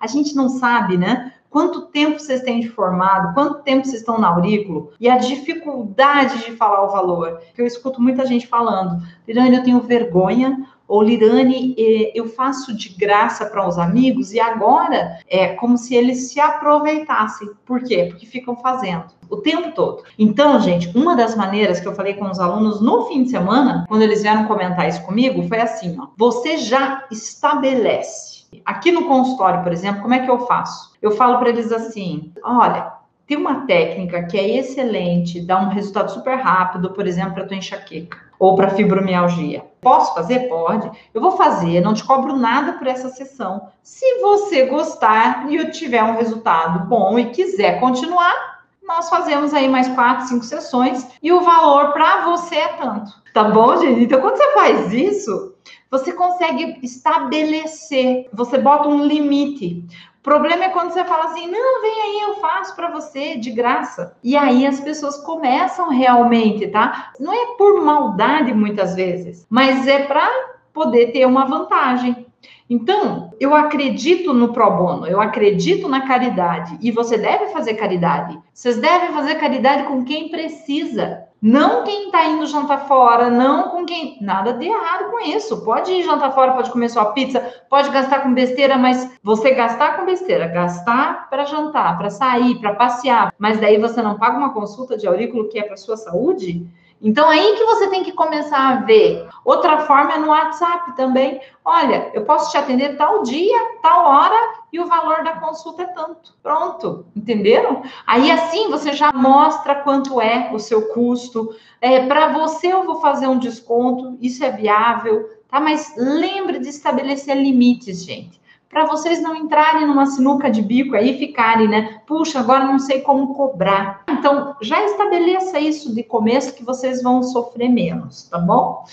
A gente não sabe, né? Quanto tempo vocês têm de formado, quanto tempo vocês estão na aurículo e a dificuldade de falar o valor. Eu escuto muita gente falando, Lirane, eu tenho vergonha, ou Lirane, eu faço de graça para os amigos e agora é como se eles se aproveitassem. Por quê? Porque ficam fazendo o tempo todo. Então, gente, uma das maneiras que eu falei com os alunos no fim de semana, quando eles vieram comentar isso comigo, foi assim: ó, você já estabelece. Aqui no consultório, por exemplo, como é que eu faço? Eu falo para eles assim: olha, tem uma técnica que é excelente, dá um resultado super rápido, por exemplo, para tua enxaqueca ou para fibromialgia. Posso fazer? Pode. Eu vou fazer, não te cobro nada por essa sessão. Se você gostar e eu tiver um resultado bom e quiser continuar, nós fazemos aí mais quatro, cinco sessões e o valor para você é tanto. Tá bom, gente? Então, quando você faz isso, você consegue estabelecer, você bota um limite. O problema é quando você fala assim: não, vem aí, eu faço para você de graça. E aí as pessoas começam realmente, tá? Não é por maldade muitas vezes, mas é para poder ter uma vantagem. Então, eu acredito no pro bono, eu acredito na caridade e você deve fazer caridade. Vocês devem fazer caridade com quem precisa. Não quem está indo jantar fora, não com quem. Nada de errado com isso. Pode ir jantar fora, pode comer sua pizza, pode gastar com besteira, mas você gastar com besteira, gastar para jantar, para sair, para passear, mas daí você não paga uma consulta de aurículo que é para sua saúde, então, aí que você tem que começar a ver. Outra forma é no WhatsApp também. Olha, eu posso te atender tal dia, tal hora, e o valor da consulta é tanto. Pronto, entenderam? Aí assim você já mostra quanto é o seu custo. É, Para você eu vou fazer um desconto, isso é viável, tá? Mas lembre de estabelecer limites, gente para vocês não entrarem numa sinuca de bico aí ficarem, né? Puxa, agora não sei como cobrar. Então, já estabeleça isso de começo que vocês vão sofrer menos, tá bom?